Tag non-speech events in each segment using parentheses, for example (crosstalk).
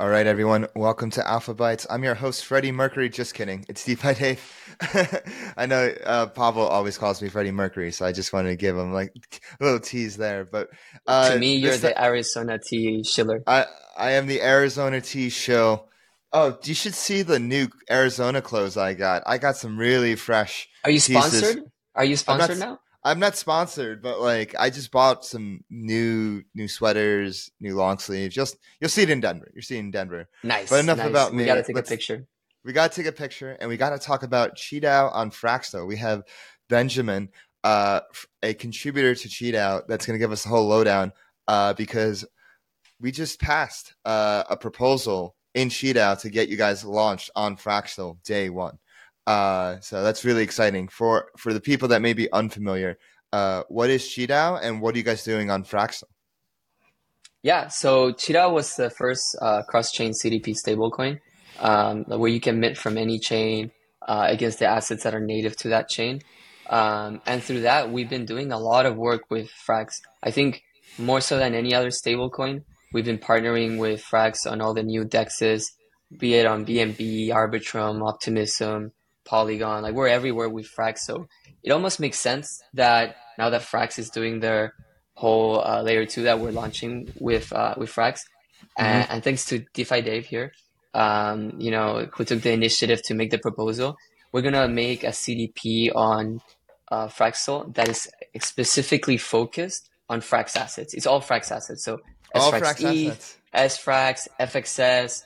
All right, everyone. Welcome to Alpha Bytes. I'm your host, Freddie Mercury. Just kidding. It's DeFi Dave. (laughs) I know uh, Pavel always calls me Freddie Mercury, so I just wanted to give him like a little tease there. But uh, to me, you're the Arizona Tea Schiller. I I am the Arizona Tea Shill. Oh, you should see the new Arizona clothes I got. I got some really fresh. Are you sponsored? Are you sponsored not, now? I'm not sponsored, but like I just bought some new new sweaters, new long sleeves. Just you'll see it in Denver. You're seeing Denver. Nice. But enough nice. about me. We gotta take Let's, a picture. We gotta take a picture, and we gotta talk about QiDao on Fraxtal. We have Benjamin, uh, a contributor to QiDao, that's gonna give us the whole lowdown. Uh, because we just passed uh, a proposal in QiDao to get you guys launched on Fraxtal day one. Uh, so that's really exciting for for the people that may be unfamiliar. Uh, what is QiDao and what are you guys doing on Fraxtal? Yeah, so QiDao was the first uh, cross-chain CDP stablecoin um, where you can mint from any chain uh, against the assets that are native to that chain. Um, and through that, we've been doing a lot of work with Frax. I think more so than any other stablecoin, we've been partnering with Frax on all the new dexes, be it on BNB, Arbitrum, Optimism, Polygon, like we're everywhere with Frax. So it almost makes sense that now that Frax is doing their whole uh, layer two that we're launching with uh, with Frax, mm-hmm. and, and, thanks to DeFi Dave here, um, you know, who took the initiative to make the proposal, we're gonna make a CDP on uh, Fraxtal that is specifically focused on Frax assets. It's all Frax assets. So SFrax Frax assets. SFrax, FXS,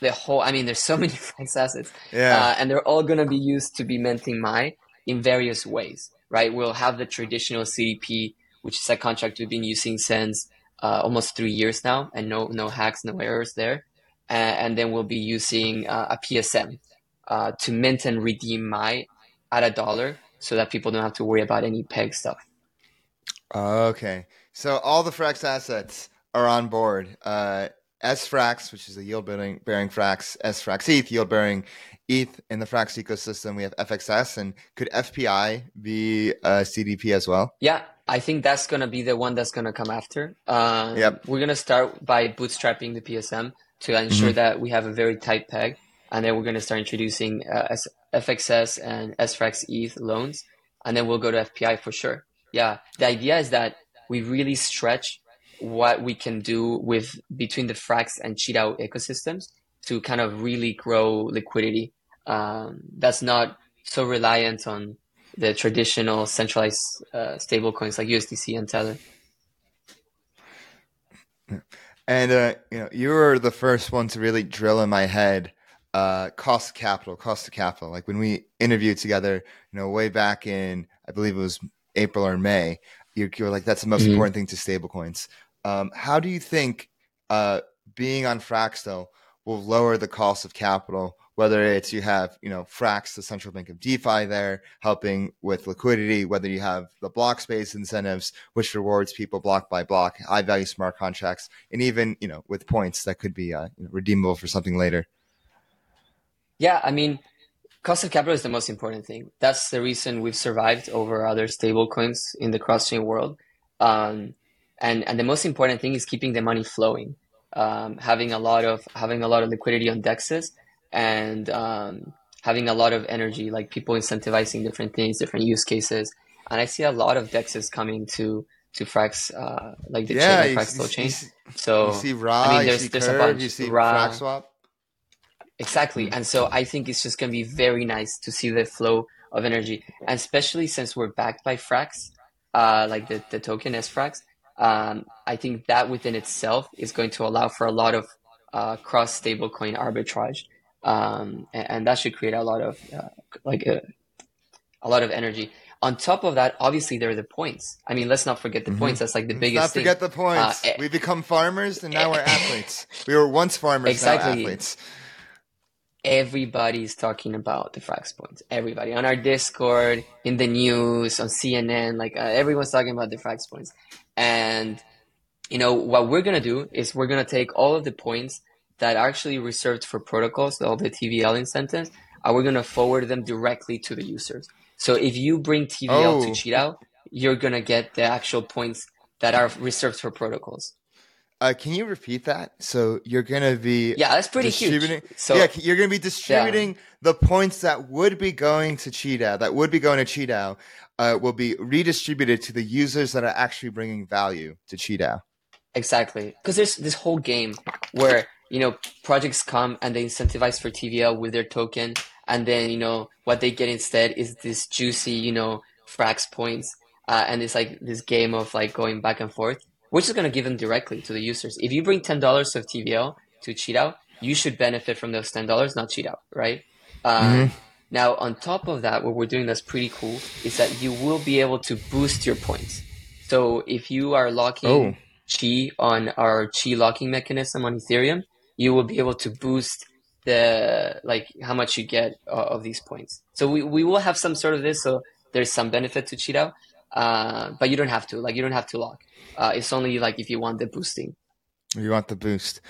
the whole i mean there's so (laughs) many frax assets yeah. Uh, and they're all going to be used to be minting MAI in various ways right? We'll have the traditional cdp which is a contract we've been using since uh, almost three years now and no no hacks no errors there. And, and then we'll be using uh, a psm uh, to mint and redeem MAI at a dollar so that people don't have to worry about any peg stuff. Okay. So all the frax assets are on board. Uh, SFrax, which is a yield bearing, bearing Frax, SFrax ETH, yield bearing ETH in the Frax ecosystem. We have FXS, and could FPI be a CDP as well? Yeah, I think that's going to be the one that's going to come after. Um, yep. We're going to start by bootstrapping the PSM to ensure mm-hmm. that we have a very tight peg. And then we're going to start introducing uh, FXS and SFrax ETH loans. And then we'll go to FPI for sure. Yeah. The idea is that we really stretch what we can do with between the Frax and QiDao ecosystems to kind of really grow liquidity. Um, that's not so reliant on the traditional centralized uh, stable coins like USDC and Tether. And uh, you know, you were the first one to really drill in my head uh, cost of capital, cost of capital. Like when we interviewed together, you know, way back in, I believe it was April or May, you, you were like, that's the most mm-hmm. important thing to stablecoins. Um, how do you think uh, being on Fraxtal will lower the cost of capital? Whether it's you have, you know, Frax, the central bank of DeFi there, helping with liquidity, whether you have the block space incentives, which rewards people block by block, high value smart contracts, and even, you know, with points that could be uh, redeemable for something later. Yeah, I mean, cost of capital is the most important thing. That's the reason we've survived over other stable coins in the cross chain world. Um, and and the most important thing is keeping the money flowing um, having a lot of having a lot of liquidity on dexes and um, having a lot of energy like people incentivizing different things different use cases. And i see a lot of dexes coming to to frax uh, like the yeah, chain, frax flow chain. so you see raw i mean there's, there's curve, a bunch. you see frax swap. Exactly. And so i think it's just going to be very nice to see the flow of energy and especially since we're backed by frax uh, like the, the token SFrax, um, I think that within itself is going to allow for a lot of uh, cross stablecoin arbitrage, um, and, and, that should create a lot of uh, like a, a, lot of energy. On top of that, obviously there are the points. I mean, let's not forget the mm-hmm. points. That's like the let's biggest. Not forget thing. the points. Uh, we become farmers, and now we're (laughs) athletes. We were once farmers, exactly. now athletes everybody's talking about the Frax points. Everybody on our Discord, in the news, on CNN, like uh, everyone's talking about the Frax points. And you know what we're gonna do is we're gonna take all of the points that are actually reserved for protocols, all the TVL incentives, and we're gonna forward them directly to the users. So if you bring TVL oh. to out, you're gonna get the actual points that are reserved for protocols. Uh, can you repeat that? So you're gonna be yeah, that's pretty distributing. huge. So yeah, you're gonna be distributing the points that would be going to QiDao, that would be going to QiDao, uh, will be redistributed to the users that are actually bringing value to QiDao. Exactly, because there's this whole game where you know projects come and they incentivize for TVL with their token, and then you know what they get instead is this juicy you know frax points, uh, and it's like this game of like going back and forth which is going to give them directly to the users. If you bring ten dollars of TVL to Cheat you should benefit from those ten dollars, not QiDao, right? Um, mm-hmm. Now, on top of that, what we're doing that's pretty cool is that you will be able to boost your points. So if you are locking oh. Qi on our Qi locking mechanism on Ethereum, you will be able to boost the like how much you get uh, of these points. So we, we will have some sort of this. So there's some benefit to QiDao, uh, but you don't have to. Like you don't have to lock. Uh, it's only like if you want the boosting. You want the boost.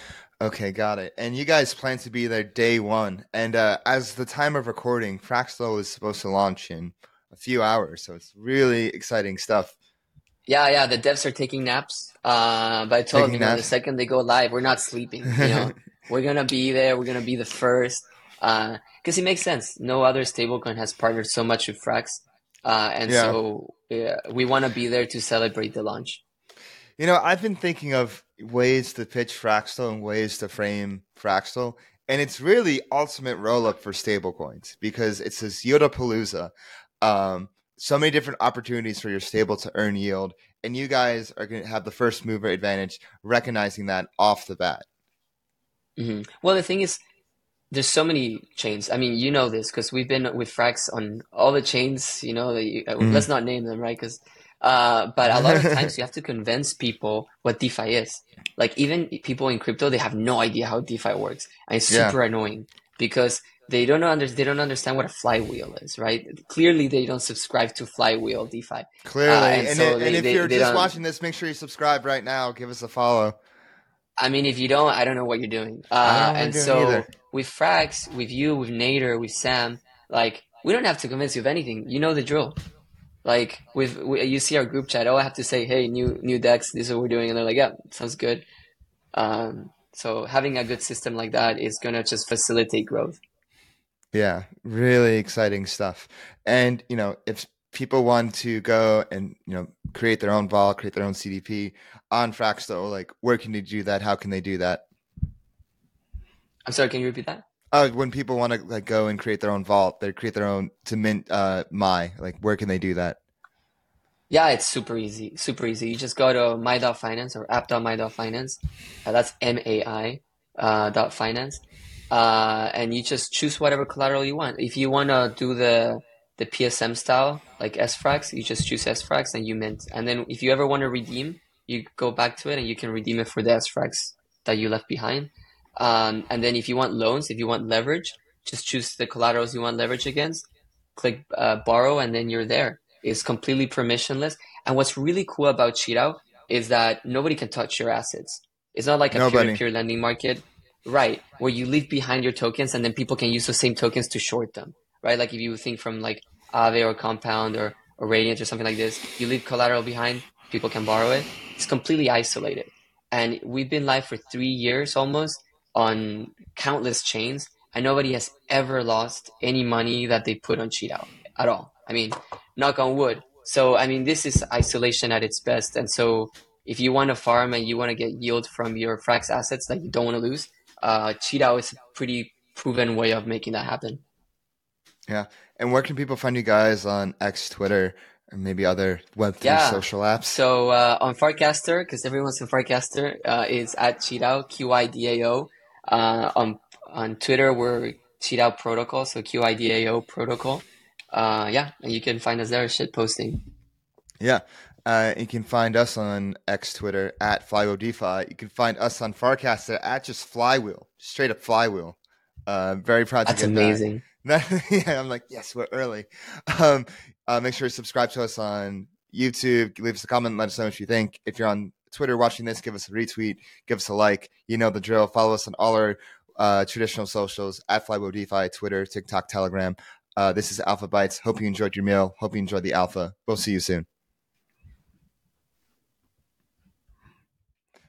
Okay, got it. And you guys plan to be there day one. And uh, as the time of recording, Fraxtal is supposed to launch in a few hours, so it's really exciting stuff. Yeah, yeah. The devs are taking naps. Uh, but I told taking them, you the second they go live, we're not sleeping. You know, (laughs) we're gonna be there. We're gonna be the first. Because uh, it makes sense. No other stablecoin has partnered so much with Frax, uh, and yeah. so yeah, we want to be there to celebrate the launch. You know, I've been thinking of ways to pitch Fraxtal and ways to frame Fraxtal, and it's really ultimate roll up for stablecoins because it's this Yodapalooza. Um, so many different opportunities for your stable to earn yield, and you guys are going to have the first mover advantage, recognizing that off the bat. Mm-hmm. Well, the thing is, there's so many chains. I mean, you know this because we've been with Frax on all the chains. You know, you, uh, mm-hmm. let's not name them, right? Because uh, but a lot of (laughs) times you have to convince people what DeFi is. Like even people in crypto, they have no idea how DeFi works, and it's super yeah. annoying because they don't under, they don't understand what a flywheel is, right? Clearly, they don't subscribe to flywheel DeFi. Clearly, uh, and, and, so it, they, and, if they, you're they just watching this, make sure you subscribe right now. Give us a follow. I mean, if you don't, I don't know what you're doing. Uh, and so either. with Frax, with you, with Nader, with Sam, like we don't have to convince you of anything. You know the drill. Like with we, you see our group chat, oh, I have to say, hey, new new decks, this is what we're doing, and they're like, yeah, sounds good. Um, so having a good system like that is gonna just facilitate growth. Yeah, really exciting stuff. And you know, if people want to go and you know create their own vault, create their own CDP on Frax. Fraxtal, like where can they do that? How can they do that? I'm sorry, can you repeat that? Uh, when people want to like go and create their own vault, they create their own to mint uh MAI like where can they do that? Yeah, it's super easy. Super easy. You just go to mai.finance or app.mai.finance. Uh, that's M A I uh, dot finance. Uh, and you just choose whatever collateral you want. If you want to do the the PSM style, like SFrax, you just choose SFrax and you mint. And then if you ever want to redeem, you go back to it and you can redeem it for the SFrax that you left behind. Um, and then if you want loans, if you want leverage, just choose the collaterals you want leverage against, click uh, borrow, and then you're there. It's completely permissionless. And what's really cool about QiDao is that nobody can touch your assets. It's not like a peer-to-peer lending market, right? Where you leave behind your tokens and then people can use those same tokens to short them, right? Like if you think from like Aave or Compound or, or Radiant or something like this, you leave collateral behind, people can borrow it. It's completely isolated. And we've been live for three years almost on countless chains, and nobody has ever lost any money that they put on QiDao at all. I mean, knock on wood. So, I mean, this is isolation at its best. And so, if you want to farm and you want to get yield from your Frax assets that you don't want to lose, uh, QiDao is a pretty proven way of making that happen. Yeah. And where can people find you guys on X, Twitter, or maybe other Web3 yeah. social apps? So uh, on Farcaster, because everyone's in Farcaster, uh, is at Qidao, Q-I-D-A-O. Uh, on on Twitter, we're Cheat Protocol, so QIDAO Protocol. Uh, yeah, and you can find us there, shit posting. Yeah. Uh, you can find us on X Twitter at Flywheel DeFi. You can find us on Farcaster at just Flywheel, straight up Flywheel. Uh, very proud That's to get amazing. that. (laughs) yeah, I'm like, yes, we're early. Um, uh, make sure to subscribe to us on YouTube. Leave us a comment. Let us know what you think. If you're on Twitter watching this, give us a retweet, give us a like. You know the drill. Follow us on all our uh, traditional socials at Flywheel DeFi, Twitter, TikTok, Telegram. Uh, this is Alpha Bytes. Hope you enjoyed your meal. Hope you enjoyed the alpha. We'll see you soon.